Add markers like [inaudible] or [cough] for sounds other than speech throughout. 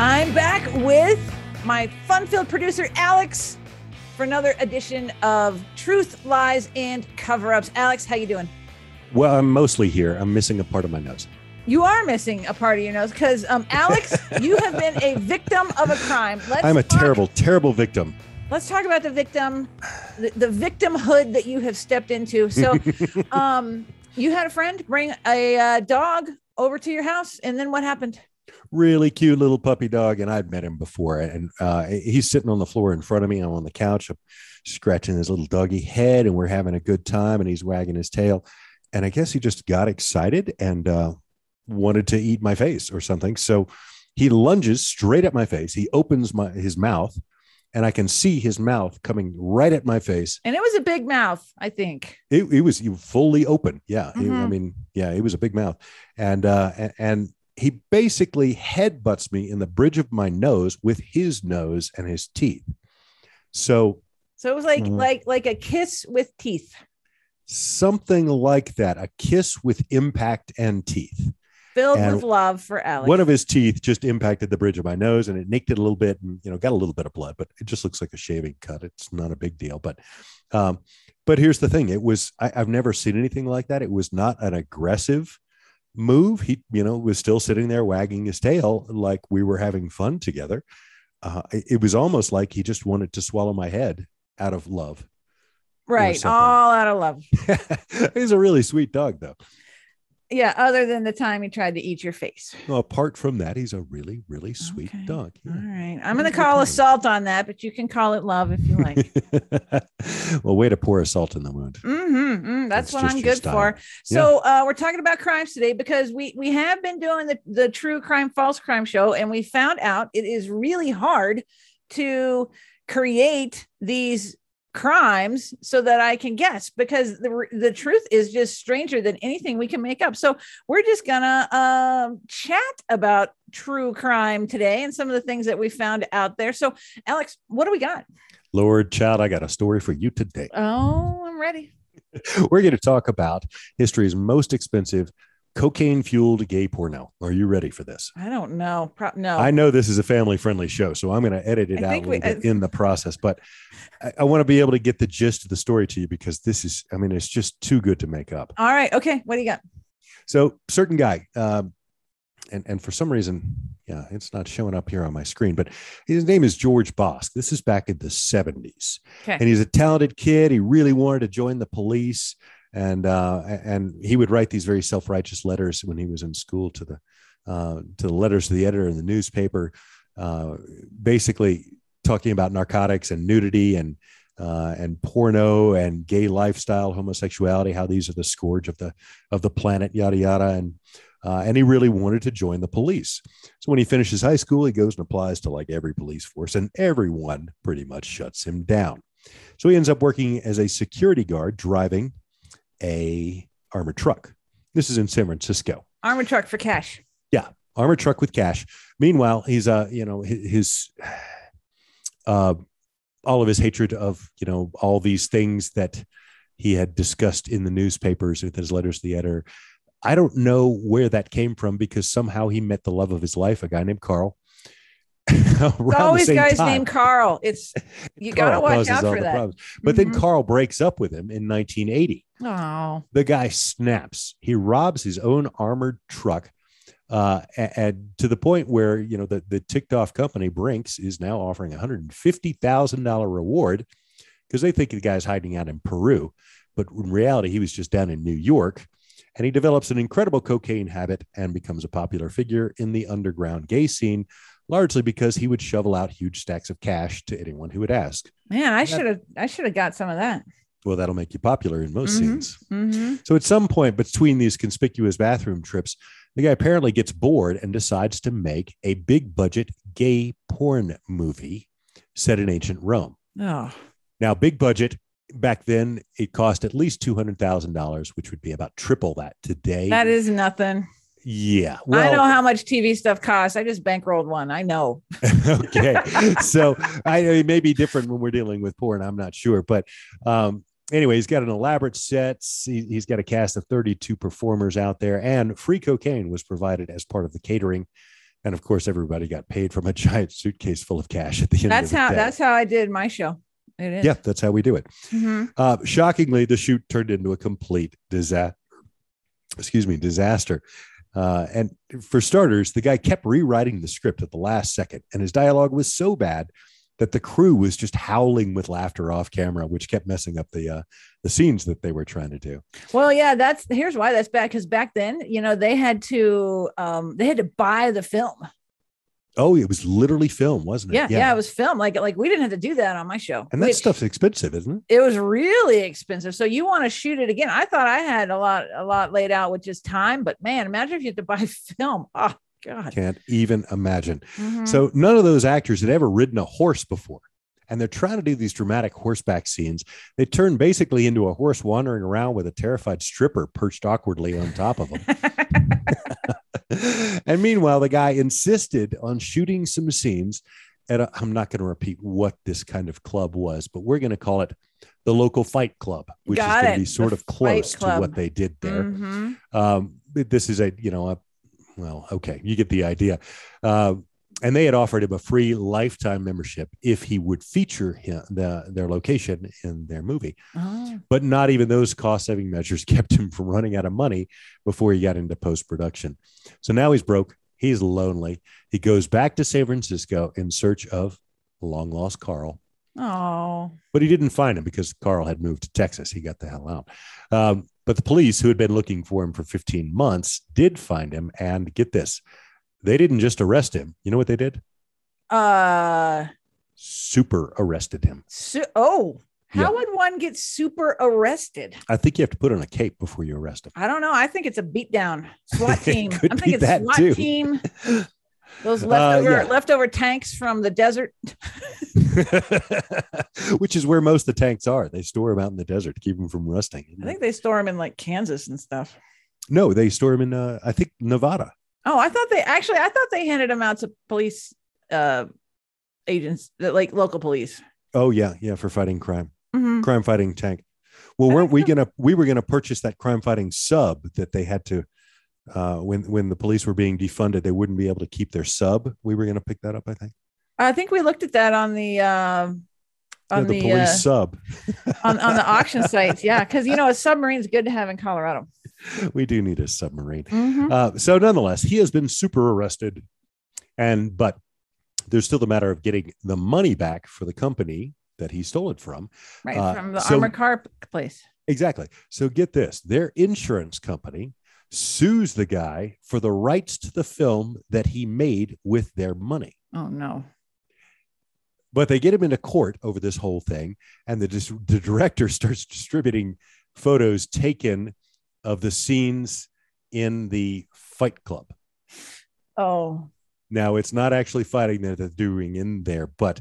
I'm back with my fun-filled producer Alex for another edition of Truth, Lies, and Cover-Ups. Alex, how you doing? Well, I'm mostly here. I'm missing a part of my nose. You are missing a part of your nose because, um, Alex, [laughs] you have been a victim of a crime. Let's I'm a talk, terrible, terrible victim. Let's talk about the victim, the, the victimhood that you have stepped into. So, [laughs] um, you had a friend bring a uh, dog over to your house, and then what happened? Really cute little puppy dog, and I'd met him before. And uh, he's sitting on the floor in front of me. I'm on the couch, I'm scratching his little doggy head, and we're having a good time. And he's wagging his tail. And I guess he just got excited and uh, wanted to eat my face or something. So he lunges straight at my face. He opens my his mouth, and I can see his mouth coming right at my face. And it was a big mouth, I think. It, it was fully open. Yeah, mm-hmm. it, I mean, yeah, it was a big mouth, and uh, and he basically headbutts me in the bridge of my nose with his nose and his teeth. So so it was like mm, like like a kiss with teeth. Something like that, a kiss with impact and teeth. Filled and with love for Alex. One of his teeth just impacted the bridge of my nose and it nicked it a little bit and you know got a little bit of blood, but it just looks like a shaving cut. It's not a big deal. But um, but here's the thing: it was I, I've never seen anything like that. It was not an aggressive move. He, you know, was still sitting there wagging his tail like we were having fun together. Uh, it was almost like he just wanted to swallow my head out of love. Right. All out of love. [laughs] He's a really sweet dog, though. Yeah, other than the time he tried to eat your face. Well, apart from that, he's a really, really sweet okay. dog. Yeah. All right. I'm going to call assault on that, but you can call it love if you like. [laughs] well, way to pour assault in the wound. Mm-hmm, mm, that's, that's, what I'm good for. So yeah. uh, we're talking about crimes today because we we have been doing the, the true crime, false crime show, and we found out it is really hard to create these crimes so that I can guess because the the truth is just stranger than anything we can make up. So we're just gonna uh, chat about true crime today and some of the things that we found out there. So Alex, what do we got? Lord child, I got a story for you today. Oh, I'm ready. [laughs] we're going to talk about history's most expensive cocaine fueled gay porno. Are you ready for this? I don't know. Pro- no. I know this is a family friendly show, so I'm going to edit it I out we, in the process. But I, I want to be able to get the gist of the story to you because this is, I mean, it's just too good to make up. All right. Okay. What do you got? So, certain guy, um, and and for some reason, yeah, it's not showing up here on my screen, but his name is George Bosk. This is back in the 70s. Okay. And he's a talented kid. He really wanted to join the police and uh, and he would write these very self-righteous letters when he was in school to the uh, to the letters to the editor in the newspaper, uh, basically talking about narcotics and nudity and uh, and porno and gay lifestyle, homosexuality, how these are the scourge of the of the planet, yada yada, and uh, and he really wanted to join the police. So when he finishes high school, he goes and applies to like every police force, and everyone pretty much shuts him down. So he ends up working as a security guard, driving a armored truck. This is in San Francisco. Armored truck for cash. Yeah, armored truck with cash. Meanwhile, he's uh, you know, his uh all of his hatred of, you know, all these things that he had discussed in the newspapers with his letters to the editor. I don't know where that came from because somehow he met the love of his life, a guy named Carl, [laughs] always guys time. named Carl. It's you got to watch out for that. But mm-hmm. then Carl breaks up with him in 1980. Oh, the guy snaps. He robs his own armored truck, uh, and, and to the point where you know the the ticked off company Brinks is now offering a 150 thousand dollar reward because they think the guy's hiding out in Peru, but in reality he was just down in New York. And he develops an incredible cocaine habit and becomes a popular figure in the underground gay scene largely because he would shovel out huge stacks of cash to anyone who would ask. Man, I should have I should have got some of that. Well, that'll make you popular in most mm-hmm. scenes. Mm-hmm. So at some point between these conspicuous bathroom trips, the guy apparently gets bored and decides to make a big budget gay porn movie set in ancient Rome. Oh. Now, big budget back then, it cost at least $200,000, which would be about triple that today. That is nothing. Yeah. Well, I know how much TV stuff costs. I just bankrolled one. I know. [laughs] [laughs] okay. so I it may be different when we're dealing with porn. I'm not sure. But um, anyway, he's got an elaborate set. He, has got a cast of 32 performers out there, and free cocaine was provided as part of the catering. And of course, everybody got paid from a [laughs] giant suitcase full of cash at the end. That's the how. Day. That's how I did my show. It is. Yeah, that's how we do it. Mm-hmm. Uh, shockingly, the shoot turned into a complete disaster. Excuse me, disaster. Uh, and for starters, the guy kept rewriting the script at the last second, and his dialogue was so bad that the crew was just howling with laughter off camera, which kept messing up the uh, the scenes that they were trying to do. Well, yeah, that's here's why that's bad because back then, you know, they had to um, they had to buy the film. Oh, it was literally film, wasn't it? Yeah, yeah, yeah, it was film. Like like we didn't have to do that on my show. And that stuff's expensive, isn't it? It was really expensive. So you want to shoot it again? I thought I had a lot a lot laid out with just time, but man, imagine if you had to buy [laughs] film. Oh God. Can't even imagine. Mm-hmm. So none of those actors had ever ridden a horse before. And they're trying to do these dramatic horseback scenes. They turn basically into a horse wandering around with a terrified stripper perched awkwardly on top of them. [laughs] and meanwhile, the guy insisted on shooting some scenes at i am not going to repeat what this kind of club was, but we're going to call it the local fight club, which Got is going to be sort the of close to what they did there. Mm-hmm. Um, this is a, you know, a well, okay, you get the idea. Uh, and they had offered him a free lifetime membership if he would feature him, the, their location in their movie. Oh. But not even those cost saving measures [laughs] kept him from running out of money before he got into post production. So now he's broke. He's lonely. He goes back to San Francisco in search of long lost Carl. Oh. But he didn't find him because Carl had moved to Texas. He got the hell out. Um, but the police, who had been looking for him for 15 months, did find him. And get this, they didn't just arrest him. You know what they did? Uh, super arrested him. Su- oh, how yeah. would one get super arrested? I think you have to put on a cape before you arrest him. I don't know. I think it's a beatdown SWAT [laughs] team. I'm thinking SWAT too. team. [laughs] Those leftover uh, yeah. leftover tanks from the desert. [laughs] Which is where most of the tanks are. They store them out in the desert to keep them from rusting. I think they store them in like Kansas and stuff. No, they store them in uh, I think Nevada. Oh, I thought they actually I thought they handed them out to police uh agents like local police. Oh yeah, yeah, for fighting crime. Mm-hmm. Crime fighting tank. Well, weren't we gonna we were gonna purchase that crime fighting sub that they had to uh, when when the police were being defunded, they wouldn't be able to keep their sub. We were going to pick that up, I think. I think we looked at that on the uh, on yeah, the, the, police uh, sub on, on the auction [laughs] sites. Yeah, because you know a submarine is good to have in Colorado. [laughs] We do need a submarine. Mm-hmm. Uh, so nonetheless, he has been super arrested, and but there's still the matter of getting the money back for the company that he stole it from. Right uh, from the so, armor car place. Exactly. So get this: their insurance company sues the guy for the rights to the film that he made with their money. Oh, no. But they get him into court over this whole thing, and the, the director [laughs] starts distributing photos taken of the scenes in the fight club. Oh. Now, it's not actually fighting that they're doing in there, but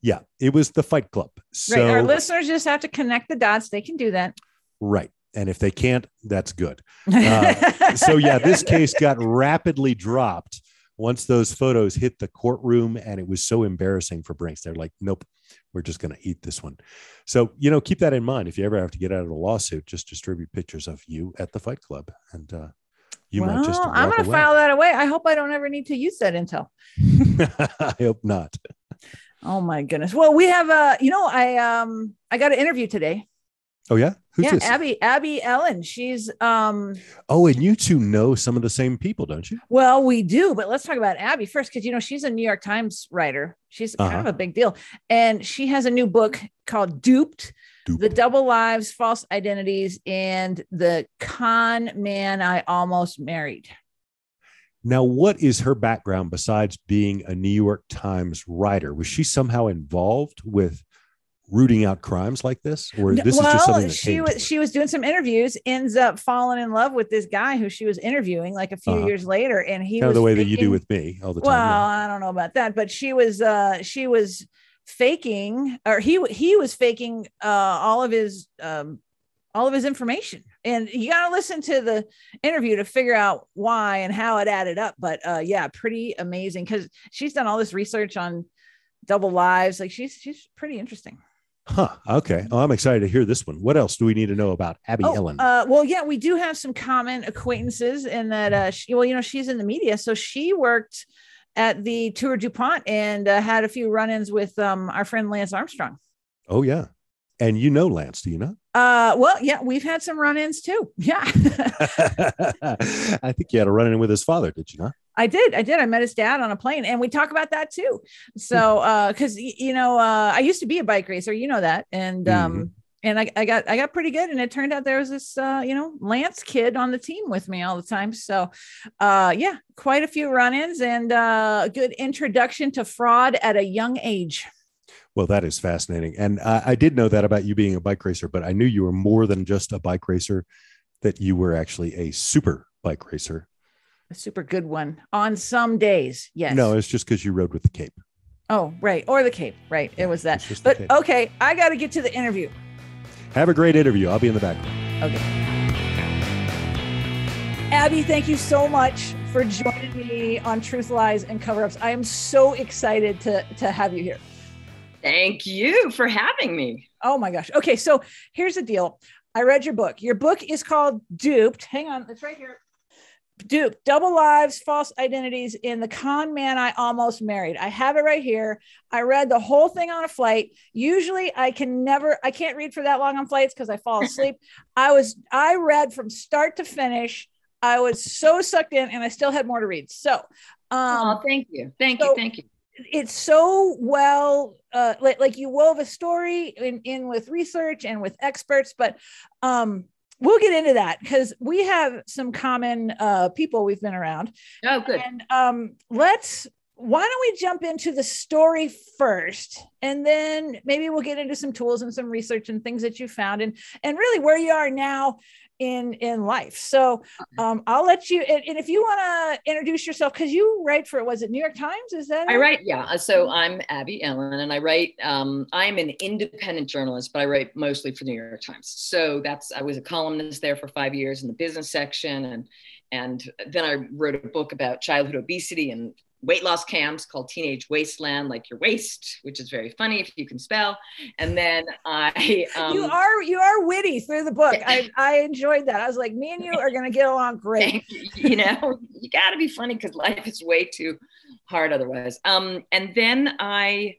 yeah, it was the fight club. So, right. Our listeners just have to connect the dots. They can do that. Right and if they can't that's good uh, [laughs] so yeah this case got rapidly dropped once those photos hit the courtroom and it was so embarrassing for brinks they're like nope we're just going to eat this one. So you know keep that in mind if you ever have to get out of a lawsuit just distribute pictures of you at the fight club and uh, you well, might just i'm going to file that away. I hope i don't ever need to use that intel. [laughs] I hope not. Oh my goodness. Well we have uh you know i um i got an interview today Oh yeah, Who's yeah, this? Abby Abby Ellin. She's um. Oh, and you two know some of the same people, don't you? Well, we do, but let's talk about Abby first because you know she's a New York Times writer. She's uh-huh. kind of a big deal, and she has a new book called "Duped." Duped. The double lives, false identities, and the con man I almost married. Now, what is her background besides being a New York Times writer? Was she somehow involved with rooting out crimes like this, or this well, is just something that she was she was doing some interviews, ends up falling in love with this guy who she was interviewing like a few uh-huh. years later, and he kind was of the way faking, that you do with me all the time. Well, yeah. I don't know about that, but she was uh she was faking, or he he was faking uh all of his um all of his information and you got to listen to the interview to figure out why and how it added up but uh yeah pretty amazing because she's done all this research on double lives like she's she's pretty interesting Huh. Okay. Oh, I'm excited to hear this one. What else do we need to know about Abby oh, Ellin? Uh, well, yeah, we do have some common acquaintances in that. Uh, she, well, you know, she's in the media, so she worked at the Tour DuPont and uh, had a few run-ins with um, our friend Lance Armstrong. Oh yeah, and you know Lance, do you know? Uh, well, yeah, we've had some run-ins too. Yeah. [laughs] I think you had a run-in with his father, did you not? I did. I did. I met his dad on a plane and we talk about that too. So, hmm. uh, cause you know, uh, I used to be a bike racer, you know that. And, um, mm-hmm. and I, I got, I got pretty good. And it turned out there was this, uh, you know, Lance kid on the team with me all the time. So, uh, yeah, quite a few run-ins and, uh, a good introduction to fraud at a young age. Well, that is fascinating. And I, I, did know that about you being a bike racer, but I knew you were more than just a bike racer, that you were actually a super bike racer. A super good one on some days. Yes. No, it's just because you rode with the cape. Oh, right. Or the cape. Right. Yeah, it was that. But okay, I got to get to the interview. Have a great interview. I'll be in the background. Okay. Abby, thank you so much for joining me on Truth Lies and Cover Ups. I am so excited to, to have you here. Thank you for having me. Oh my gosh. Okay, so here's the deal. I read your book. Your book is called Duped. Hang on, it's right here. Duped, double lives, false identities in the con man I almost married. I have it right here. I read the whole thing on a flight. Usually I can never, I can't read for that long on flights because I fall [laughs] asleep. I was, I read from start to finish. I was so sucked in and I still had more to read. So, um, oh, thank you. Thank so, you. Thank you it's so well uh, like, like you wove a story in, in with research and with experts but um we'll get into that because we have some common uh people we've been around. Oh good. And um let's why don't we jump into the story first? And then maybe we'll get into some tools and some research and things that you found and and really where you are now in in life. So um, i'll let you and, and if you want to introduce yourself because you write for was it new york times? Is that i write yeah so i'm abby ellin and i write um, i'm an independent journalist but i write mostly for new york times. So that's i was a columnist there for five years in the business section and and then i wrote a book about childhood obesity and weight loss camps called Teenage Waistland, like your waist, which is very funny if you can spell. And then I [laughs] um, you are you are witty through the book. I, I enjoyed that. I was like, me and you are gonna get along [laughs] great. you know, you gotta be funny because life is way too hard otherwise. Um, and then I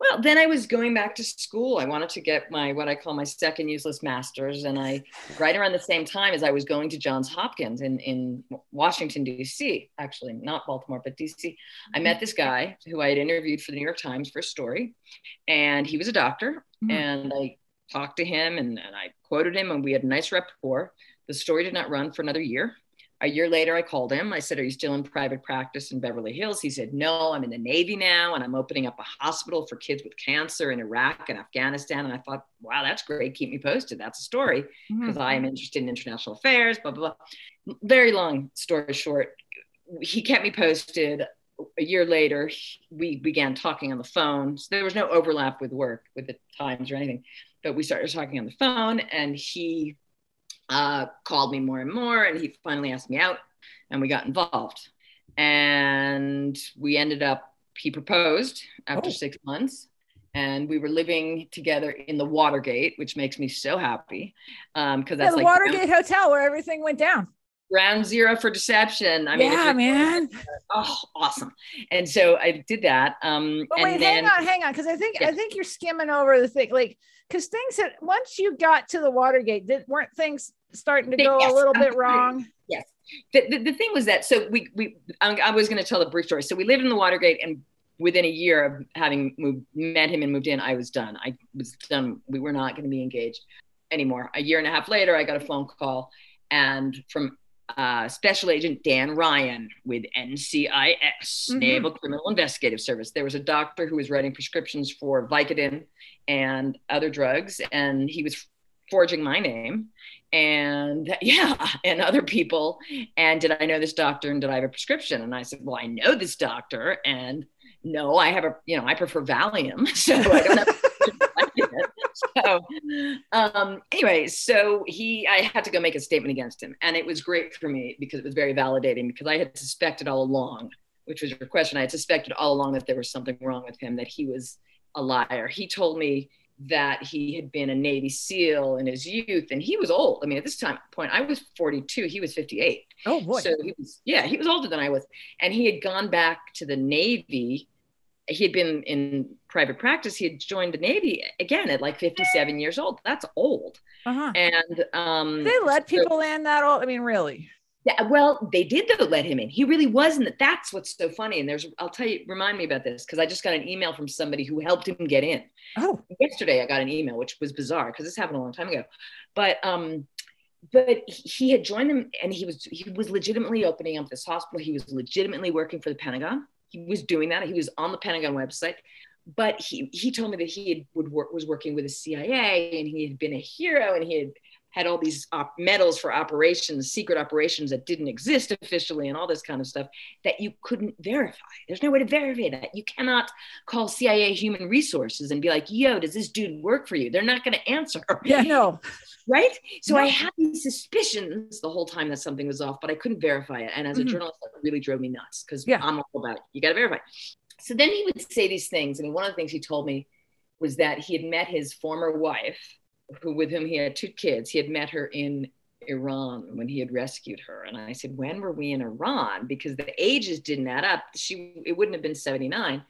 well, then I was going back to school. I wanted to get my what I call my second useless masters, and I right around the same time as I was going to Johns Hopkins in in Washington D.C. Actually, not Baltimore, but D.C. I met this guy who I had interviewed for the New York Times for a story, and he was a doctor. Mm-hmm. And I talked to him, and, and I quoted him, and we had a nice rapport. The story did not run for another year a year later, I called him. I said, Are you still in private practice in Beverly Hills? He said, No, I'm in the Navy now and I'm opening up a hospital for kids with cancer in Iraq and Afghanistan. And I thought, Wow, that's great. Keep me posted. That's a story because mm-hmm. I am interested in international affairs, blah, blah, blah. Very long story short. He kept me posted. A year later, we began talking on the phone. So there was no overlap with work, with the times or anything, but we started talking on the phone and he uh, called me more and more, and he finally asked me out, and we got involved. And we ended up, he proposed after oh. six months, and we were living together in the Watergate, which makes me so happy Um because um, that's yeah, the like Watergate Hotel where everything went down. Ground zero for deception. I mean, yeah, man. Oh, awesome! And so I did that. Um, but wait, then, hang on, hang on, because I think yeah. I think you're skimming over the thing, like because things that once you got to the Watergate, did, weren't things starting to go yes, a little bit wrong? Yes. The, the, the, thing was that so we we I was going to tell the brief story. So we lived in the Watergate, and within a year of having moved, met him and moved in, I was done. I was done. We were not going to be engaged anymore. A year and a half later, I got a phone call, and from uh, Special Agent Dan Ryan with NCIS, mm-hmm. Naval Criminal Investigative Service. There was a doctor who was writing prescriptions for Vicodin and other drugs, and he was forging my name and [laughs] yeah and other people and did i know this doctor and did i have a prescription and i said well i know this doctor and no i have a you know i prefer valium [laughs] so i don't have [laughs] so um, anyway, so he, I had to go make a statement against him, and it was great for me because it was very validating because I had suspected all along, which was your question. I had suspected all along that there was something wrong with him, that he was a liar. He told me that he had been a Navy SEAL in his youth, and he was old. I mean, at this time point, I was 42, he was 58. Oh boy! So he was, yeah, he was older than I was, and he had gone back to the Navy he had been in private practice. He had joined the Navy again at like 57 years old. That's old. Uh-huh. And um, they let people so, in that old. I mean, really? Yeah, well, they did though let him in. He really wasn't. That's what's so funny. And there's, I'll tell you, remind me about this because I just got an email from somebody who helped him get in. Oh, yesterday I got an email, which was bizarre because this happened a long time ago. But um, but he had joined them, and he was he was legitimately opening up this hospital. He was legitimately working for the Pentagon he was doing that. He was on the Pentagon website, but he he told me that he had, would work was working with the CIA and he had been a hero and he had had all these op- medals for operations, secret operations that didn't exist officially, and all this kind of stuff that you couldn't verify. There's no way to verify that. You cannot call CIA Human Resources and be like, "Yo, does this dude work for you?" They're not going to answer. Yeah, no. [laughs] Right. So no. I had these suspicions the whole time that something was off, but I couldn't verify it. And as a mm-hmm. journalist, it really drove me nuts because yeah. I'm all about it. You got to verify. So then he would say these things. I mean, one of the things he told me was that he had met his former wife who with whom he had two kids. He had met her in Iran when he had rescued her. And I said, when were we in Iran? Because the ages didn't add up. She it wouldn't have been 79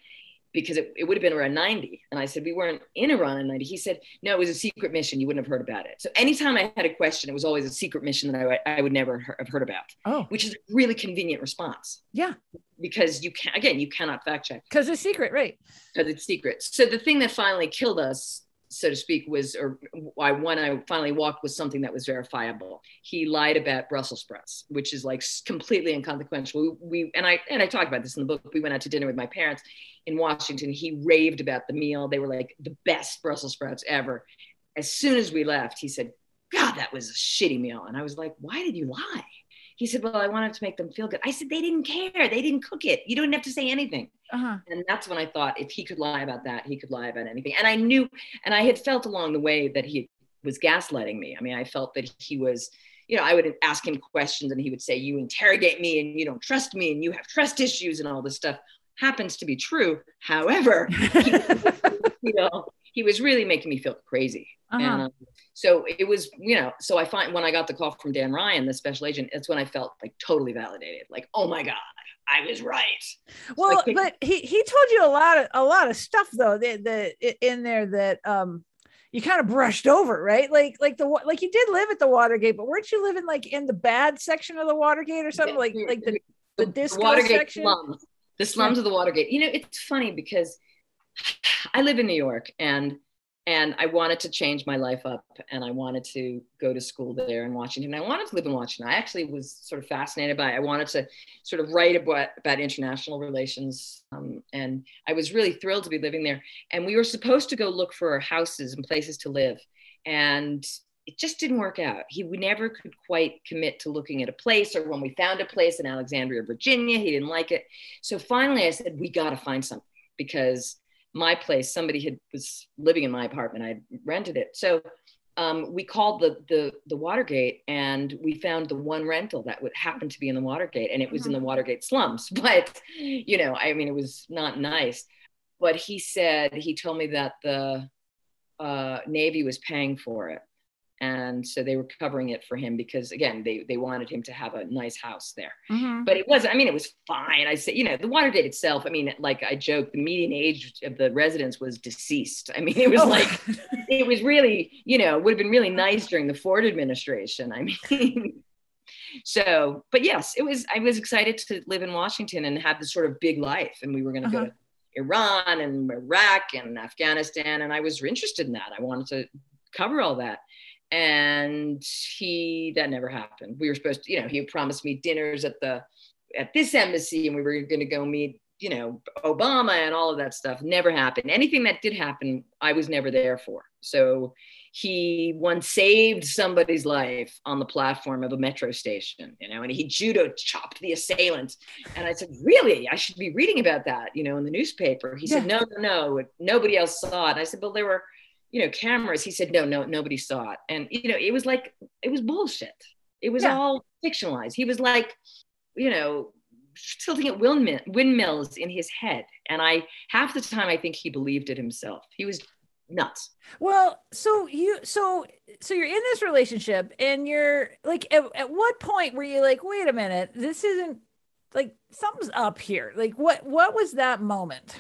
because it, it would have been around 90. And I said, we weren't in Iran in 90. He said, no, it was a secret mission. You wouldn't have heard about it. So anytime I had a question, it was always a secret mission that I, I would never have heard about. Oh, which is a really convenient response. Yeah. Because you can again, you cannot fact check. Because it's secret, right? Because it's secret. So the thing that finally killed us so to speak, was, or why when I finally walked was something that was verifiable. He lied about Brussels sprouts, which is like completely inconsequential. We, we, and I and I talked about this in the book. We went out to dinner with my parents in Washington. He raved about the meal. They were like the best Brussels sprouts ever. As soon as we left, he said, "God, that was a shitty meal." And I was like, "Why did you lie?" He said, Well, I wanted to make them feel good. I said, They didn't care. They didn't cook it. You don't have to say anything. Uh-huh. And that's when I thought if he could lie about that, he could lie about anything. And I knew, and I had felt along the way that he was gaslighting me. I mean, I felt that he was, you know, I would ask him questions and he would say, You interrogate me and you don't trust me and you have trust issues and all this stuff. Happens to be true. However, [laughs] you know, he was really making me feel crazy. Uh-huh. And, um, so it was, you know, so I find when I got the call from Dan Ryan, the special agent, it's when I felt like totally validated. Like, oh my God, I was right. Well, so but he he told you a lot of a lot of stuff though that that in there that um you kind of brushed over, right? Like like the like you did live at the Watergate, but weren't you living like in the bad section of the Watergate or something? like like the the, the disco Watergate section? Slums. The slums of the Watergate. You know, it's funny because I live in New York and and I wanted to change my life up and I wanted to go to school there in Washington. I wanted to live in Washington. I actually was sort of fascinated by it. I wanted to sort of write about, about international relations. Um, and I was really thrilled to be living there. And we were supposed to go look for houses and places to live. And it just didn't work out. He never could quite commit to looking at a place, or when we found a place in Alexandria, Virginia, he didn't like it. So finally, I said, "We got to find something because my place somebody had was living in my apartment i rented it. So um, we called the, the the watergate and we found the one rental that would happen to be in the watergate and it was in the mm-hmm. watergate slums [laughs] but you know i mean it was not nice. But he said he told me that the uh, navy was paying for it and so they were covering it for him because again they they wanted him to have a nice house there. Mm-hmm. but it was i mean it was fine. I said you know the watergate itself i mean like i joke the median age of the residents was deceased. I mean it was oh. like it was really you know would have been really [laughs] nice during the ford administration i mean. [laughs] So but yes it was i was excited to live in washington and have this sort of big life. And we were going to uh-huh. go to iran and iraq and afghanistan and i was interested in that. I wanted to cover all that and he that never happened we were supposed to you know he promised me dinners at the at this embassy and we were going to go meet you know obama and all of that stuff never happened anything that did happen i was never there for so he once saved somebody's life on the platform of a metro station, you know, and he judo chopped the assailant. And I said, Really? I should be reading about that, you know, in the newspaper. He yeah. said, No, no, no, nobody else saw it. I said, Well, there were you know, cameras. He said, no, no, nobody saw it. And, you know, it was like, it was bullshit. It was yeah. all fictionalized. He was like, you know, tilting at windmill, windmills in his head. And I, half the time, I think he believed it himself. He was nuts. Well, so you, so, so you're in this relationship and you're like, at, at what point were you like, wait a minute, this isn't like something's up here. Like what, what was that moment?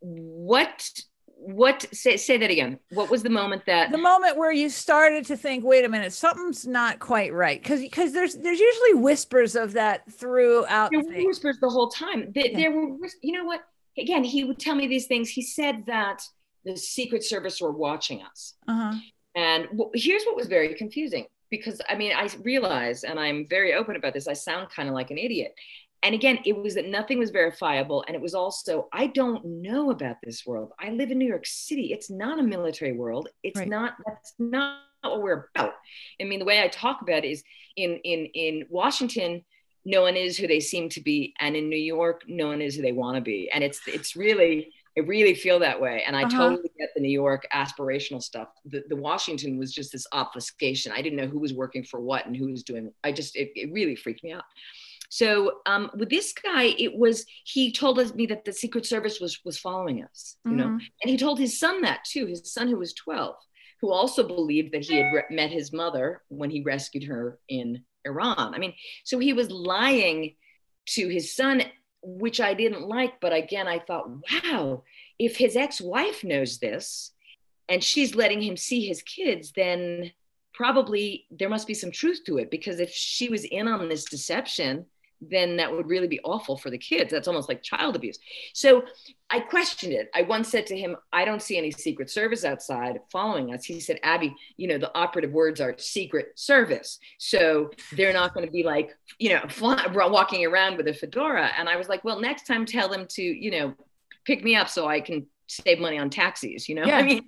What what say say that again. What was the moment that the moment where you started to think wait a minute something's not quite right. Because because there's there's usually whispers of that throughout there were whispers the whole time. There, yeah. there were you know what? Again he would tell me these things. He said that the secret service were watching us. Uh-huh. and here's what was very confusing because i mean i realize and i'm very open about this i sound kind of like an idiot and again it was that nothing was verifiable and it was also i don't know about this world i live in new york city it's not a military world it's right. not that's not what we're about i mean the way i talk about it is in in in washington no one is who they seem to be and in new york no one is who they want to be and it's it's really I really feel that way. And I uh-huh. totally get the New York aspirational stuff. The, the Washington was just this obfuscation. I didn't know who was working for what and who was doing. I just, it, it really freaked me out. So um, with this guy, it was he told us me that the Secret Service was was following us, you mm-hmm. know, and he told his son that too. His son, who was twelve, who also believed that he had re- met his mother when he rescued her in Iran. I mean, so he was lying to his son, which I didn't like. But again, I thought, wow, if his ex-wife knows this and she's letting him see his kids, then probably there must be some truth to it because if she was in on this deception then that would really be awful for the kids. That's almost like child abuse. So I questioned it. I once said to him, I don't see any Secret Service outside following us. He said, Abby, you know, the operative words are Secret Service. So they're not going to be like, you know, [laughs] fly, walking around with a fedora. And I was like, well, next time tell them to, you know, pick me up so I can save money on taxis, you know? Yeah. I mean,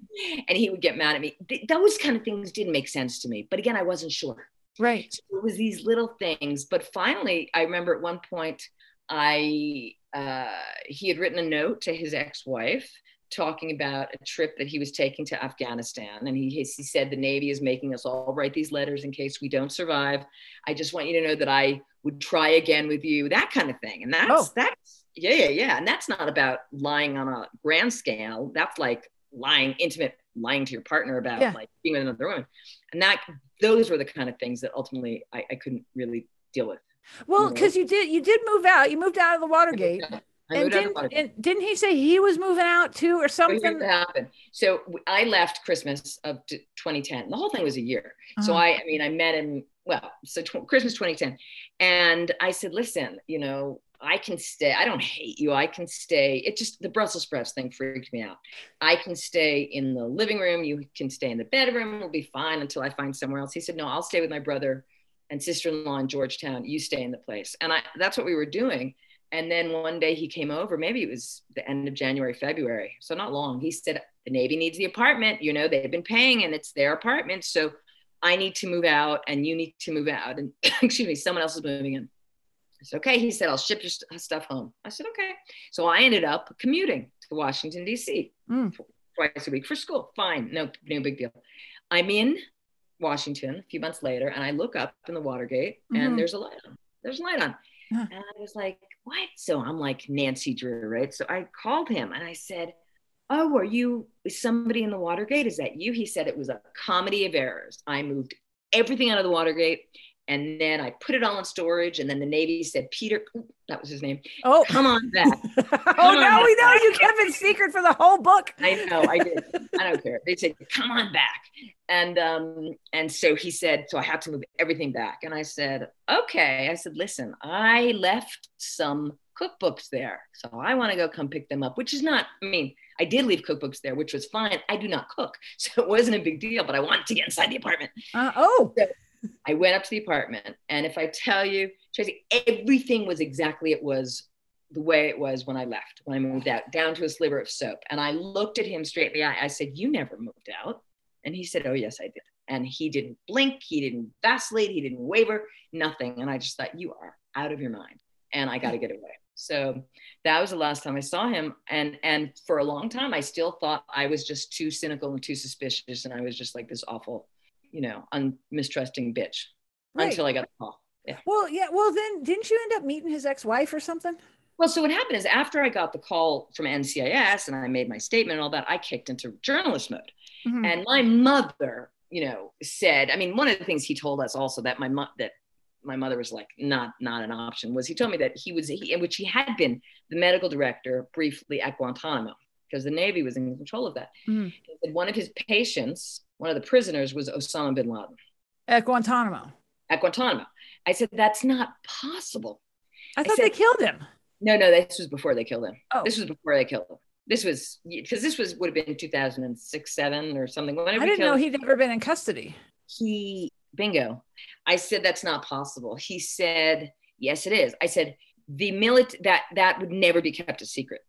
and he would get mad at me. Th- those kind of things didn't make sense to me. But again, I wasn't sure. Right. So it was these little things. But finally, I remember at one point, I uh, he had written a note to his ex-wife talking about a trip that he was taking to Afghanistan. And he, he said, the Navy is making us all write these letters in case we don't survive. I just want you to know that I would try again with you, that kind of thing. And that's, oh. that's, yeah, yeah, yeah. And that's not about lying on a grand scale. That's like lying, intimate, lying to your partner about yeah. like being with another woman. And that those were the kind of things that ultimately I, I couldn't really deal with. Well, because you, know? you did you did move out. You moved out of the Watergate. And didn't, and didn't he say he was moving out too or something? happened. So I left Christmas of 2010. The whole thing was a year. Uh-huh. So I, I mean, I met him, well, so tw- Christmas 2010. And I said, listen, you know, I can stay. I don't hate you. I can stay. It just the Brussels sprouts thing freaked me out. I can stay in the living room. You can stay in the bedroom. We'll be fine until I find somewhere else. He said, No, I'll stay with my brother and sister-in-law in Georgetown. You stay in the place. And I that's what we were doing. And then one day he came over, maybe it was the end of January, February. So not long. He said, The Navy needs the apartment. You know, they've been paying and it's their apartment. So I need to move out and you need to move out. And [coughs] excuse me, someone else is moving in. Said, okay. He said, I'll ship your st- stuff home. I said, okay. So I ended up commuting to Washington, D.C. Mm. twice a week for school. Fine. No, no big deal. I'm in Washington a few months later and I look up in the Watergate and mm-hmm. there's a light on. There's a light on. And I was like, what? So I'm like Nancy Drew, right? So I called him and I said, oh, are you somebody in the Watergate? Is that you? He said it was a comedy of errors. I moved everything out of the Watergate and then I put it all in storage. And then the Navy said, Peter, that was his name. Oh, come on back. [laughs] oh, now we know you kept it secret for the whole book. I know, I did. I don't care. They said, come on back. And um, and so he said, so I had to move everything back. And I said, okay. I said, listen, I left some cookbooks there. So I want to go come pick them up, which is not, I mean, I did leave cookbooks there, which was fine. I do not cook. [laughs] So it wasn't a big deal, but I wanted to get inside the apartment. Uh, oh. So I went up to the apartment. And if I tell you, Traci, everything was exactly it was the way it was when I left, when I moved out, down to a sliver of soap. And I looked at him straight in the eye. I said, You never moved out. And he said, Oh, yes, I did. And he didn't blink, he didn't vacillate, he didn't waver, nothing. And I just thought, You are out of your mind. And I got to get away. So that was the last time I saw him. And and for a long time, I still thought I was just too cynical and too suspicious. And I was just like this awful, you know, unmistrusting bitch right. until I got the call. Yeah. Well, yeah. Well, then didn't you end up meeting his ex-wife or something? Well, so what happened is after I got the call from NCIS and I made my statement and all that, I kicked into journalist mode. Mm-hmm. And my mother, you know, said, I mean, one of the things he told us also that my mom that my mother was like, not not an option, was he told me that he was he, in which he had been the medical director briefly at Guantanamo because the Navy was in control of that. Mm-hmm. One of his patients, one of the prisoners, was Osama bin Laden at Guantanamo. At Guantanamo, I said that's not possible. I thought I said, they killed him. No, no, this was before they killed him. Oh. This was before they killed him. This was because this was would have been 2006, seven or something. Whenever I didn't know he'd ever been in custody. He bingo. I said that's not possible. He said yes, it is. I said the military that that would never be kept a secret.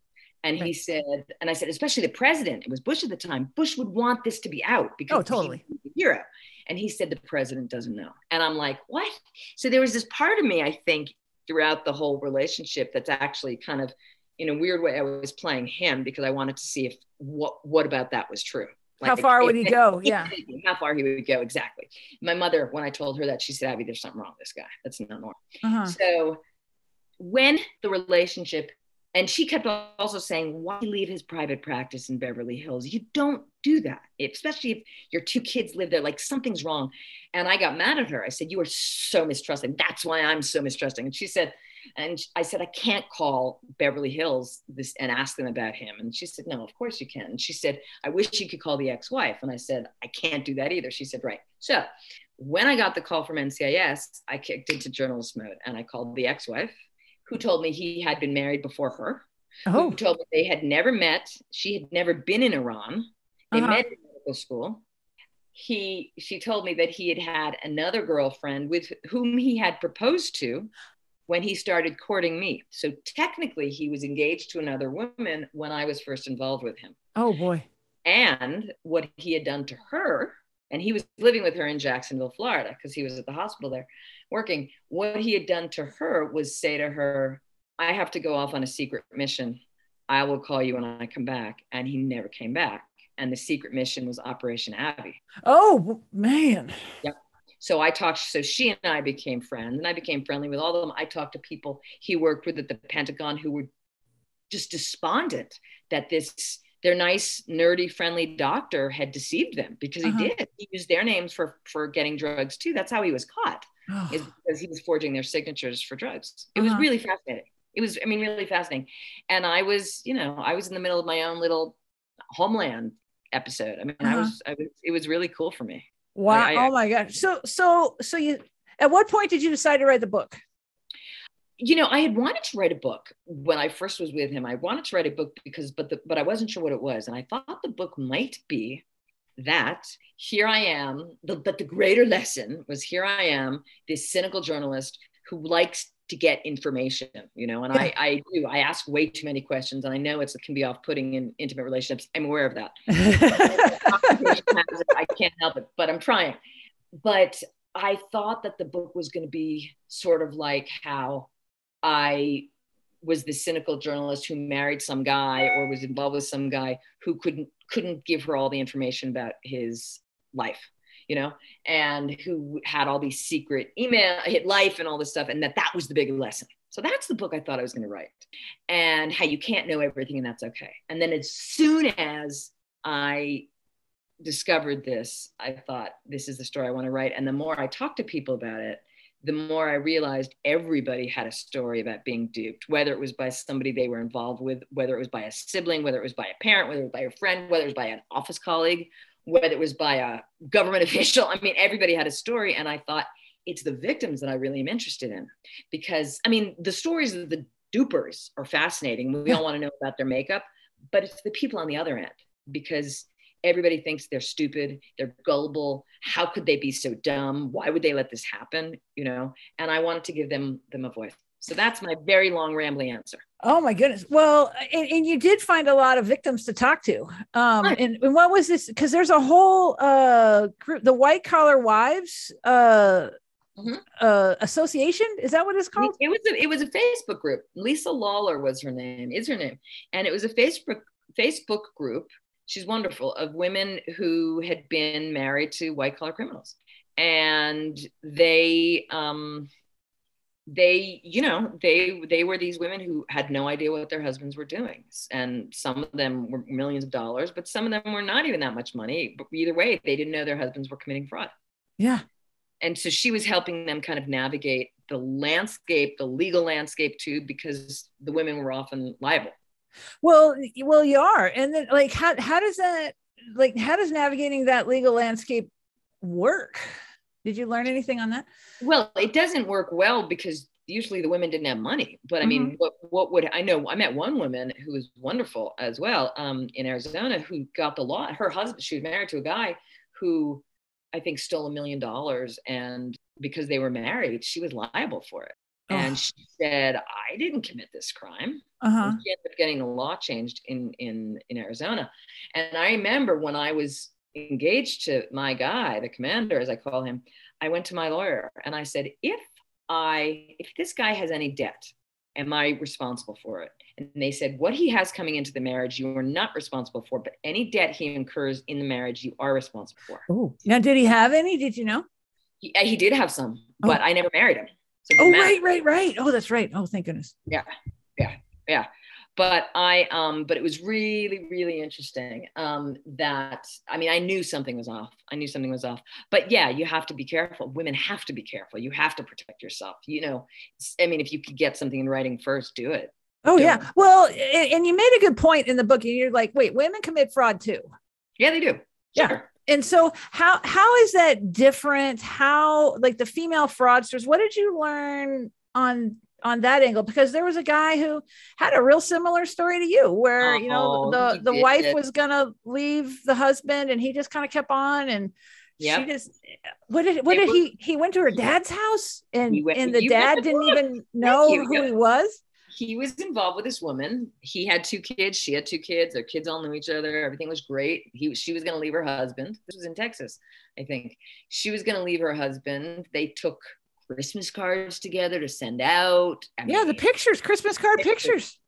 And right. he said, and I said, especially the president. It was Bush at the time. Bush would want this to be out because oh, totally hero. And he said the president doesn't know. And I'm like, what? So there was this part of me, I think, throughout the whole relationship that's actually kind of in a weird way I was playing him because I wanted to see if what what about that was true. Like, how far would he go? [laughs] yeah. How far he would go exactly. My mother, when I told her that, she said, Abby, there's something wrong with this guy. That's not normal. Uh-huh. So when the relationship and she kept also saying, why leave his private practice in Beverly Hills? You don't do that, especially if your two kids live there, like something's wrong. And I got mad at her. I said, You are so mistrusting. That's why I'm so mistrusting. And she said, and I said, I can't call Beverly Hills this and ask them about him. And she said, No, of course you can. And she said, I wish you could call the ex wife. And I said, I can't do that either. She said, Right. So when I got the call from NCIS, I kicked into journalist mode and I called the ex wife who told me he had been married before her. Oh. Who told me they had never met. She had never been in Iran. They uh-huh. met in medical school. He, she told me that he had had another girlfriend with whom he had proposed to when he started courting me. So technically, he was engaged to another woman when I was first involved with him. Oh boy. And what he had done to her, and he was living with her in Jacksonville, Florida, because he was at the hospital there working. What he had done to her was say to her, I have to go off on a secret mission. I will call you when I come back. And he never came back. And the secret mission was Operation Abby. Oh, man. Yep. So I talked, so she and I became friends, and I became friendly with all of them. I talked to people he worked with at the Pentagon who were just despondent that this their nice, nerdy, friendly doctor had deceived them because he uh-huh. did. He used their names for for getting drugs too. That's how he was caught, oh. is because he was forging their signatures for drugs. It uh-huh. was really fascinating. It was, I mean, really fascinating. And I was, you know, I was in the middle of my own little homeland episode. I mean, uh-huh. I was, I was, it was really cool for me. Wow! I, I, oh my gosh! So, so, so you. At what point did you decide to write the book? You know, I had wanted to write a book when I first was with him. I wanted to write a book because, but the, but I wasn't sure what it was, and I thought the book might be that here I am. The, but the greater lesson was here I am, this cynical journalist who likes to get information, you know, and yeah. I, I do. I ask way too many questions, and I know it can be off-putting in intimate relationships. I'm aware of that. [laughs] I can't help it, but I'm trying. But I thought that the book was going to be sort of like how I was the cynical journalist who married some guy or was involved with some guy who couldn't couldn't give her all the information about his life you know and who had all these secret email hit life and all this stuff and that that was the big lesson. So that's the book i thought i was going to write. And how you can't know everything and that's okay. And then as soon as i discovered this i thought this is the story i want to write. And the more i talked to people about it the more I realized everybody had a story about being duped, whether it was by somebody they were involved with, whether it was by a sibling, whether it was by a parent, whether it was by a friend, whether it was by an office colleague, whether it was by a government [laughs] official. I mean, everybody had a story. And I thought, it's the victims that I really am interested in because I mean, the stories of the dupers are fascinating. We all [laughs] want to know about their makeup, but it's the people on the other end because everybody thinks they're stupid, they're gullible. How could they be so dumb? Why would they let this happen? You know, and I wanted to give them them a voice. So that's my very long rambling answer. Oh my goodness. Well, and, and you did find a lot of victims to talk to. Um, right. and, and, what was this? Because there's a whole uh, group, the White Collar Wives uh, mm-hmm. uh, Association. Is that what it's called? It was a, it was a Facebook group. Lisa Lawler was her name. Is her name, and it was a Facebook Facebook group. She's wonderful of women who had been married to white collar criminals, and they. Um, they you know they they were these women who had no idea what their husbands were doing. And some of them were millions of dollars but some of them were not even that much money. But either way they didn't know their husbands were committing fraud. Yeah. And so she was helping them kind of navigate the landscape the legal landscape too because the women were often liable well well you are and then like how, how does that like how does navigating that legal landscape work did you learn anything on that? Well, it doesn't work well because usually the women didn't have money. But I mean, mm-hmm. what what would I know? I met one woman who was wonderful as well um, in Arizona who got the law. Her husband, she was married to a guy who I think stole a million dollars, and because they were married, she was liable for it. Oh. And she said, "I didn't commit this crime." Uh-huh. She ended up getting the law changed in in in Arizona. And I remember when I was engaged to my guy, the commander, as I call him, I went to my lawyer and I said, if I, if this guy has any debt, am I responsible for it? And they said, what he has coming into the marriage, you are not responsible for, but any debt he incurs in the marriage, you are responsible for. Oh, now did he have any? Did you know? He, uh, he did have some, oh. but I never married him. So oh, right, right, right. Oh, that's right. Oh, thank goodness. Yeah, yeah, yeah but I, um, but it was really, really interesting um, that, I mean, I knew something was off. I knew something was off. But yeah, you have to be careful. Women have to be careful. You have to protect yourself. You know, I mean, if you could get something in writing first, do it. Oh, yeah. Well, and you made a good point in the book. And you're like, wait, women commit fraud too. Yeah, they do. Yeah. Sure. And so how how is that different? How like the female fraudsters, what did you learn on on that angle because there was a guy who had a real similar story to you where you know oh, the the wife it. was gonna leave the husband and he just kind of kept on and yep. she just what did what it did was, he he went to her dad's house and went, and the dad didn't even know who he was he was involved with this woman he had two kids she had two kids their kids all knew each other everything was great he she was going to leave her husband this was in texas i think she was going to leave her husband they took Christmas cards together to send out. I yeah, mean, the pictures, Christmas card pictures. pictures.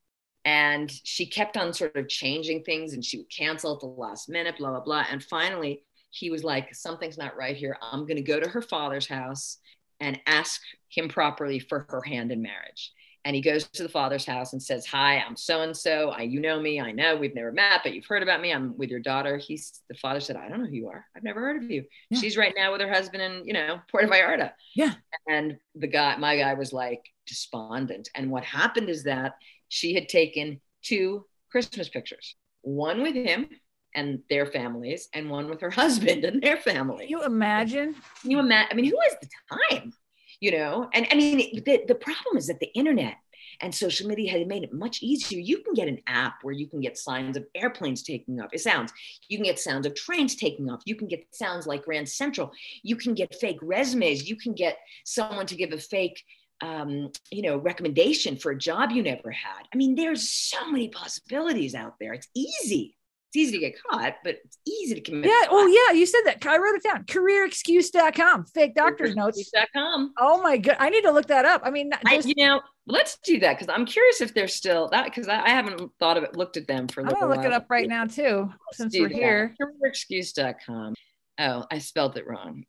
And she kept on sort of changing things and she would cancel at the last minute, blah, blah, blah. And finally, he was like, Something's not right here. I'm going to go to her father's house and ask him properly for her hand in marriage and he goes to the father's house and says hi i'm so and so i you know me. I know. We've never met but you've heard about me. I'm with your daughter. He's the father said i don't know who you are. I've never heard of you. Yeah. she's right now with her husband in you know puerto vallarta. Yeah. And the guy my guy was like despondent. And what happened is that she had taken two christmas pictures one with him and their families and one with her [laughs] husband and their family. Can you imagine? Can you imagine i mean who has the time you know? And i mean the, the problem is that the internet and social media has made it much easier. You can get an app where you can get signs of airplanes taking off it sounds. You can get sounds of trains taking off. You can get sounds like grand central. You can get fake resumes. You can get someone to give a fake um, you know recommendation for a job you never had. I mean there's so many possibilities out there. It's easy it's easy to get caught, but it's easy to commit. Yeah. Oh, yeah. You said that. I wrote it down. Careerexcuse.com. Fake doctor's notes. Com. Oh my god. I need to look that up. I mean, I, you know, let's do that because I'm curious if they're still that because I, I, haven't thought of it, looked at them for. I'm gonna look it up right now too, let's since we're that. here. Careerexcuse.com. Oh, I spelled it wrong.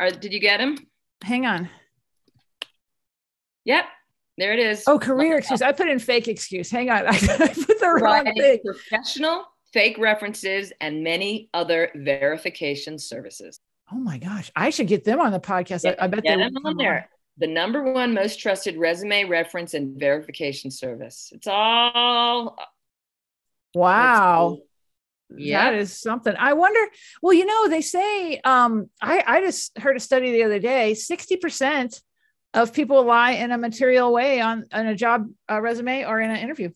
Are, did you get him? Hang on. Yep. There it is. Oh, career excuse. I put in fake excuse. Hang on. [laughs] I, put the wrong thing. Professional fake references, and many other verification services. Oh my gosh, I should get them on the podcast. I, I, bet they them on there. The number one most trusted resume reference and verification service. It's all wow. Yeah, that is something. I wonder. Well, you know, they say um, I I just heard a study the other day. Sixty percent of people lie in a material way on, on a job uh, resume or in an interview.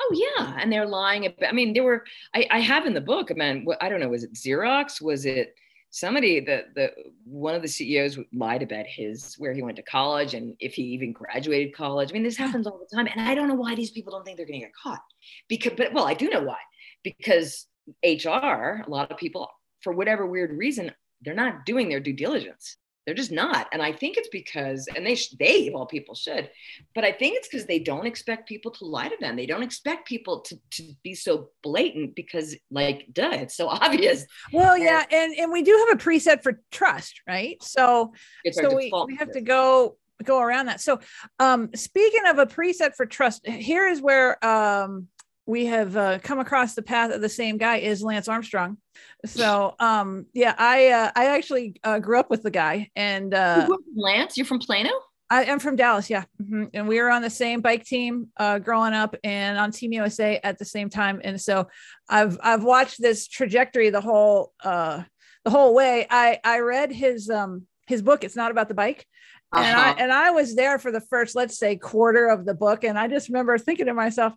Oh yeah, and they're lying. About, I mean, there were. I, I have in the book. I mean, I don't know. Was it Xerox? Was it somebody that the one of the CEOs lied about his where he went to college and if he even graduated college. I mean, this happens all the time, and I don't know why these people don't think they're going to get caught. Because, but well, I do know why. Because HR, a lot of people, for whatever weird reason, they're not doing their due diligence. They're just not. And I think it's because, and they, they of all people should, but I think it's because they don't expect people to lie to them. They don't expect people to, to be so blatant because like, duh, it's so [laughs] obvious. Well, and, yeah. And, and we do have a preset for trust, right? So, so we, we have to go, go around that. So, um, speaking of a preset for trust, here is where, um, we have uh, come across the path of the same guy is Lance Armstrong. So um yeah, I uh, I actually uh, grew up with the guy and uh Lance, you're from Plano? I am from Dallas, yeah. Mm-hmm. And we were on the same bike team uh, growing up and on Team USA at the same time. And so I've I've watched this trajectory the whole uh the whole way. I I read his um his book, It's Not About the Bike. Uh-huh. And I and I was there for the first, let's say, quarter of the book. And I just remember thinking to myself,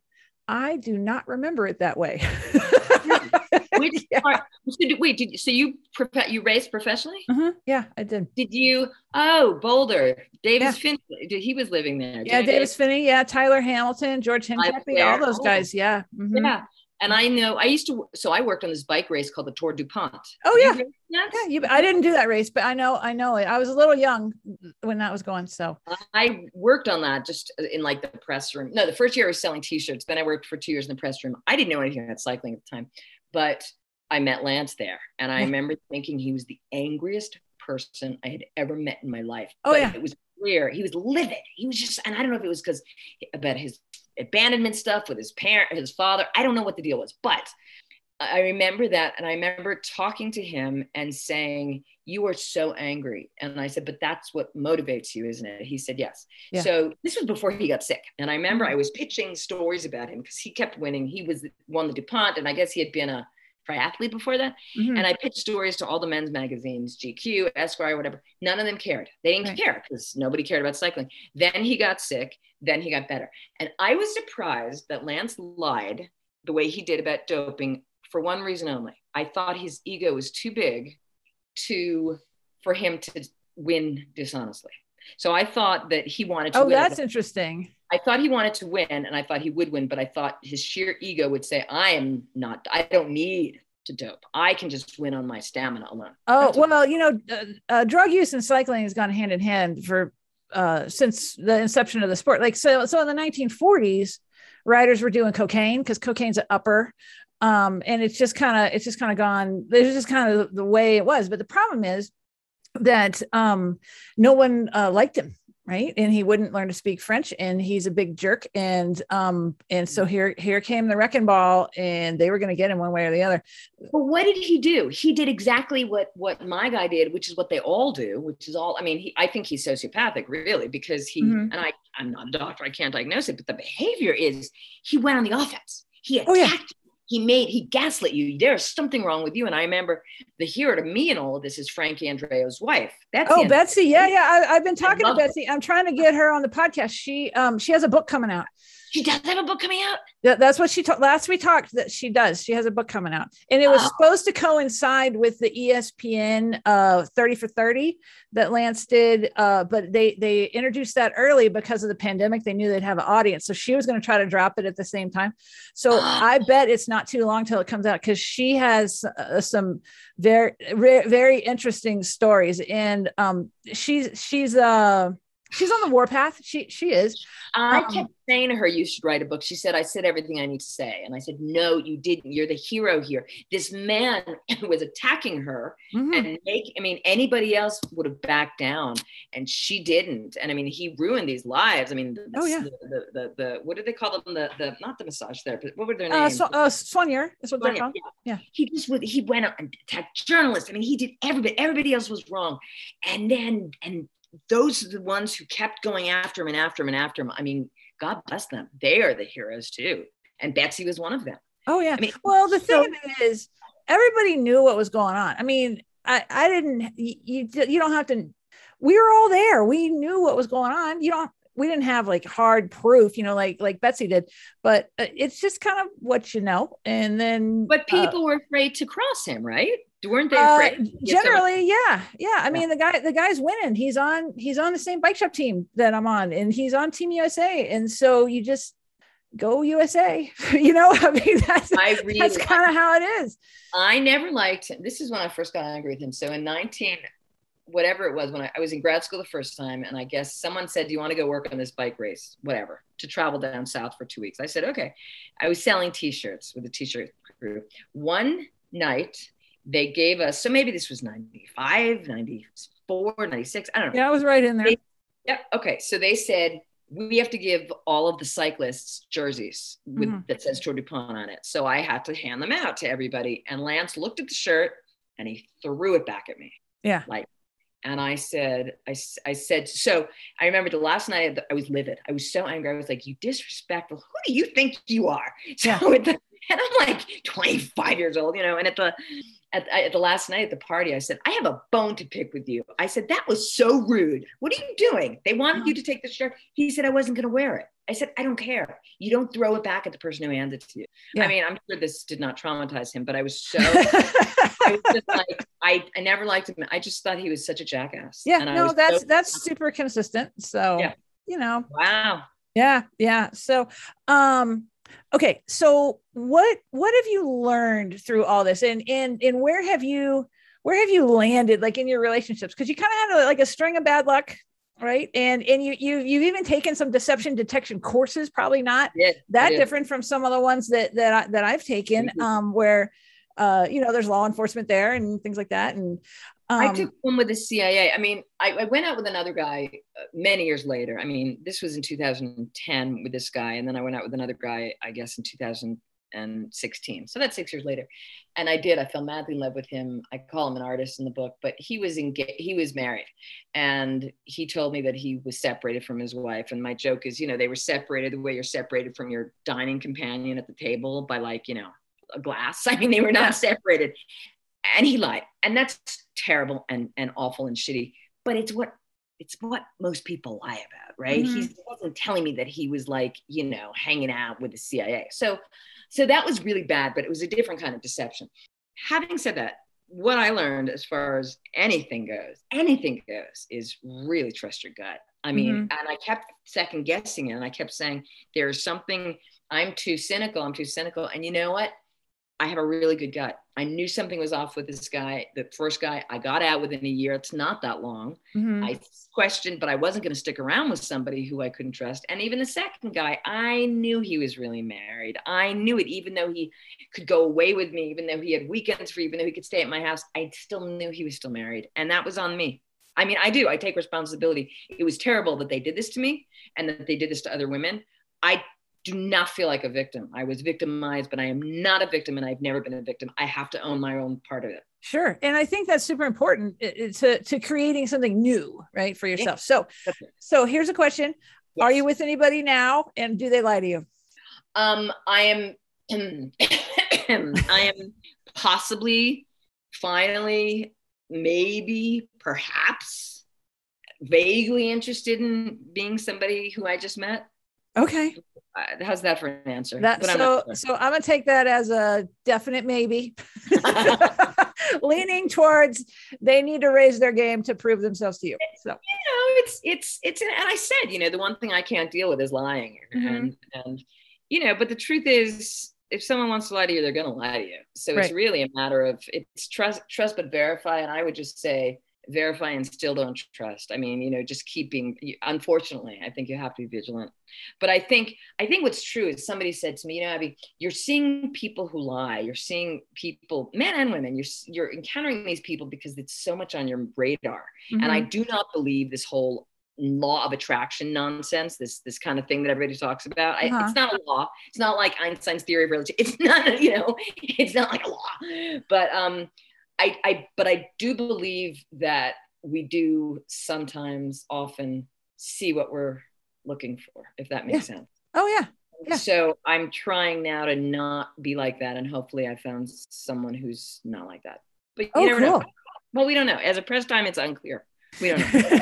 I do not remember it that way. [laughs] Which [laughs] part, so did, wait, did, so you you raced professionally? Mm-hmm. Yeah, I did. Did you? Oh, Boulder, Davis yeah. Phinney. Did, he was living there? Yeah, Davis Phinney. Yeah, Tyler Hamilton, George Hincapie, all those oh. guys. Yeah. Mm-hmm. Yeah. And I know I used to, so I worked on this bike race called the Tour du Pont. Oh yeah, yeah. You, I didn't do that race, but I know, I know it. I was a little young when that was going. So I worked on that just in like the press room. No, the first year I was selling T-shirts. Then I worked for two years in the press room. I didn't know anything about cycling at the time, but I met Lance there, and I remember thinking he was the angriest person I had ever met in my life. Oh but yeah, it was clear. He was livid. He was just, and I don't know if it was because about his abandonment stuff with his parent, his father. I don't know what the deal was, but I remember that. And I remember talking to him and saying, You are so angry. And I said, But that's what motivates you, isn't it? He said, Yes. Yeah. So this was before he got sick. And I remember. I was pitching stories about him because he kept winning. He was won the DuPont, and I guess he had been a triathlete before that. Mm-hmm. And I pitched stories to all the men's magazines, GQ, Esquire, whatever. None of them cared. They didn't right. care because nobody cared about cycling. Then he got sick. Then he got better. And I was surprised that Lance lied the way he did about doping for one reason only. I thought his ego was too big to for him to win dishonestly. So I thought that he wanted to. Oh, that's interesting. I thought he wanted to win, and I thought he would win, but I thought his sheer ego would say, "I am not. I don't need to dope. I can just win on my stamina alone." Oh That's well, you know, uh, uh, drug use and cycling has gone hand in hand for uh, since the inception of the sport. Like so, so in the 1940s, riders were doing cocaine because cocaine's an upper. Um, and it's just kind of it's just kind of gone. It's just kind of the way it was. But the problem is that um, no one uh, liked him right? And he wouldn't learn to speak french and he's a big jerk. And um and so here here came the wrecking ball and they were going to get him one way or the other. Well what did he do? He did exactly what what my guy did which is what they all do which is all i mean he, i think he's sociopathic really because he mm-hmm. and i i'm not a doctor i can't diagnose it but the behavior is he went on the offense. He attacked oh, yeah he made he gaslit you. There's something wrong with you. And i remember the hero to me in all of this is frankie andreu's wife Betsy oh betsy. Yeah yeah. I, have been talking to betsy. I'm trying to get her on the podcast. She um she has a book coming out she does have a book coming out. Yeah, that's what she talked last we talked that she does. She has a book coming out, and it was oh. supposed to coincide with the ESPN uh, 30 for 30 that Lance did, uh, but they they introduced that early because of the pandemic. They knew they'd have an audience, so she was going to try to drop it at the same time. So [gasps] I bet it's not too long till it comes out because she has uh, some very very interesting stories, and um, she's she's uh she's on the warpath. She she is. I um, kept saying to her, "You should write a book." She said, "I said everything I need to say," and I said, "No, you didn't. You're the hero here. This man [laughs] was attacking her, mm-hmm. and make. I mean, anybody else would have backed down, and she didn't. And I mean, he ruined these lives. I mean, the, oh yeah, the, the, the, the what did they call them? The the not the massage therapist. What were their uh, names? Uh, so, uh, Soigneur is what they're called. Yeah. yeah. He just would. He went out and attacked journalists. I mean, he did everybody. Everybody else was wrong, and then and those are the ones who kept going after him and after him and after him. I mean, God bless them. They are the heroes too. And Betsy was one of them. Oh yeah. I mean, well, the so, thing is, everybody knew what was going on. I mean, I, I didn't. You, you don't have to we were all there. We knew what was going on. You don't we didn't have like hard proof, you know, like like Betsy did, but uh, it's just kind of what you know. And then, but uh, people uh, were afraid to cross him, right? Weren't they uh, afraid? Uh, generally, yeah, yeah. I mean, the guy, the guy's winning. He's on, he's on the same bike shop team that I'm on, and he's on Team USA. And so you just go USA. [laughs] you know, I mean, that's I really that's kind of how it is. I never liked him. This is when I first got angry with him. So in 19, whatever it was when I, I, was in grad school the first time and i guess someone said do you want to go work on this bike race whatever to travel down south for two weeks i said okay i was selling t-shirts with a t-shirt crew one night they gave us so maybe this was 95 94 96 i don't know yeah i was right in there they, yeah okay so they said we have to give all of the cyclists jerseys with mm-hmm. that says Tour DuPont on it. So I had to hand them out to everybody. And Lance looked at the shirt and he threw it back at me. Yeah. Like and I said, I, I said, so I remember the last night I was livid. I was so angry. I was like, you disrespectful. Who do you think you are? [laughs] So the, and I'm like 25 years old, you know, and at the, at, at, the last night at the party, I said, I have a bone to pick with you. I said, that was so rude. What are you doing? They wanted you to take the shirt. He said, I wasn't going to wear it. I said, I don't care. You don't throw it back at the person who hands it to you. Yeah. I mean, I'm sure this did not traumatize him, but I was so, I was just [laughs] like, I, I never liked him. I just thought he was such a jackass. Yeah, no, that's, so- that's super consistent. So, yeah. you know, wow. Yeah. Yeah. So, um, okay. So what, what have you learned through all this and, and, and where have you, where have you landed like in your relationships? Cause you kind of had a, like a string of bad luck right and and you you you've even taken some deception detection courses probably not that different from some of the ones that that I, that I've taken mm-hmm. um where uh you know there's law enforcement there and things like that and um, I took one with the CIA. I mean, I, I went out with another guy uh, many years later. I mean, this was in 2010 with this guy, and then I went out with another guy, I guess, in 2000, and 16. So that's six years later. And I did, I fell madly in love with him. I call him an artist in the book, but he was engaged, he was married. And he told me that he was separated from his wife. And my joke is, you know, they were separated the way you're separated from your dining companion at the table by like, you know, a glass. [laughs] I mean, they were not separated. And he lied. And that's terrible and, and awful and shitty. But it's what it's what most people lie about, right? Mm-hmm. He wasn't telling me that he was like, you know, hanging out with the CIA. So so that was really bad, but it was a different kind of deception. Having said that, what I learned as far as anything goes, anything goes, is really trust your gut. I mean, mm-hmm. and I kept second guessing it, and I kept saying, there's something, I'm too cynical, I'm too cynical. And you know what? I have a really good gut. I knew something was off with this guy. The first guy I got out within a year. It's not that long. Mm-hmm. I questioned, but I wasn't going to stick around with somebody who I couldn't trust. And even the second guy, I knew he was really married. I knew it, even though he could go away with me, even though he had weekends free, even though he could stay at my house. I still knew he was still married. And that was on me. I mean, I do. I take responsibility. It was terrible that they did this to me and that they did this to other women. I do not feel like a victim. I was victimized, but I am not a victim and I've never been a victim. I have to own my own part of it. Sure. And I think that's super important to, to creating something new, right, for yourself. So, so here's a question. Yes. Are you with anybody now and do they lie to you? Um, I am, [coughs] I am possibly, finally, maybe, perhaps vaguely interested in being somebody who I just met. Okay. Uh, how's that for an answer? That, so, sure. so I'm gonna take that as a definite maybe. [laughs] [laughs] Leaning towards they need to raise their game to prove themselves to you. So you know, it's it's it's an, and I said, you know, the one thing I can't deal with is lying, mm-hmm. and and you know, but the truth is, if someone wants to lie to you, they're gonna lie to you. So right. it's really a matter of it's trust, trust but verify. And I would just say verify and still don't trust. I mean you know just keeping unfortunately i think you have to be vigilant. But i think i think what's true is somebody said to me you know abby you're seeing people who lie. You're seeing people men and women you're you're encountering these people because it's so much on your radar. Mm-hmm. and i mm-hmm. do not believe this whole law of attraction nonsense this this kind of thing that everybody talks about. Uh-huh. I, it's not a law. It's not like einstein's theory of relativity it's [laughs] not you know it's not like a law. But um I, I but I do believe that we do sometimes often see what we're looking for, if that makes yeah. sense. Oh yeah. Yeah. So I'm trying now to not be like that, and hopefully I found someone who's not like that. But you oh, never cool. know. Well, we don't know. As a press time, it's unclear. We don't know.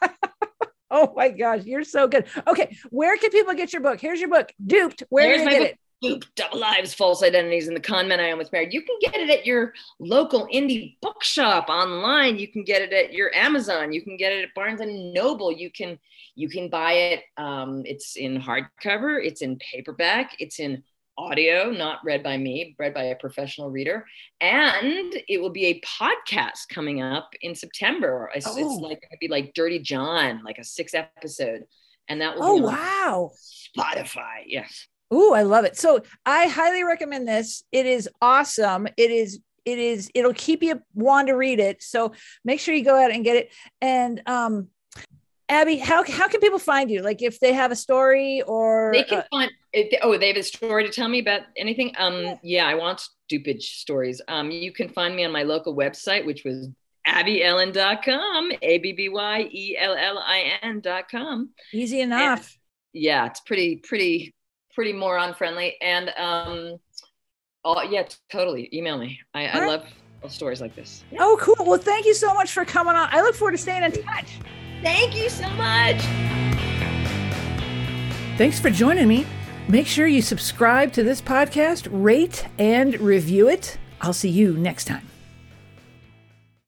[laughs] oh my gosh, you're so good. Okay, where can people get your book? Here's your book, Duped. Where Here's do get book. it? Duped, Double Lives, False Identities, and the Con Men I Almost Married. You can get it at your local indie bookshop online. You can get it at your Amazon. You can get it at Barnes and Noble. You can you can buy it. Um, it's in hardcover. It's in paperback. It's in audio, not read by me, read by a professional reader. And it will be a podcast coming up in September. It's, oh. it's like to be like Dirty John, like a six episode. And that will be oh, wow. Spotify. Yes. Ooh, I love it. So I highly recommend this. It is awesome. It is it is it'll keep you want to read it. So make sure you go out and get it. And um Abby, how how can people find you? Like if they have a story or they can uh, find oh, they have a story to tell me about anything. Um yeah, yeah I want stupid stories. Um you can find me on my local website, which was abbyellin.com, A-B-B-Y-E-L-L-I-N.com. Easy enough. And, yeah, it's pretty, pretty pretty moron friendly. And um, oh yeah, totally. Email me. I, I love stories like this. Oh, cool. Well, thank you so much for coming on. I look forward to staying in touch. Thank you so much. Thanks for joining me. Make sure you subscribe to this podcast, rate and review it. I'll see you next time.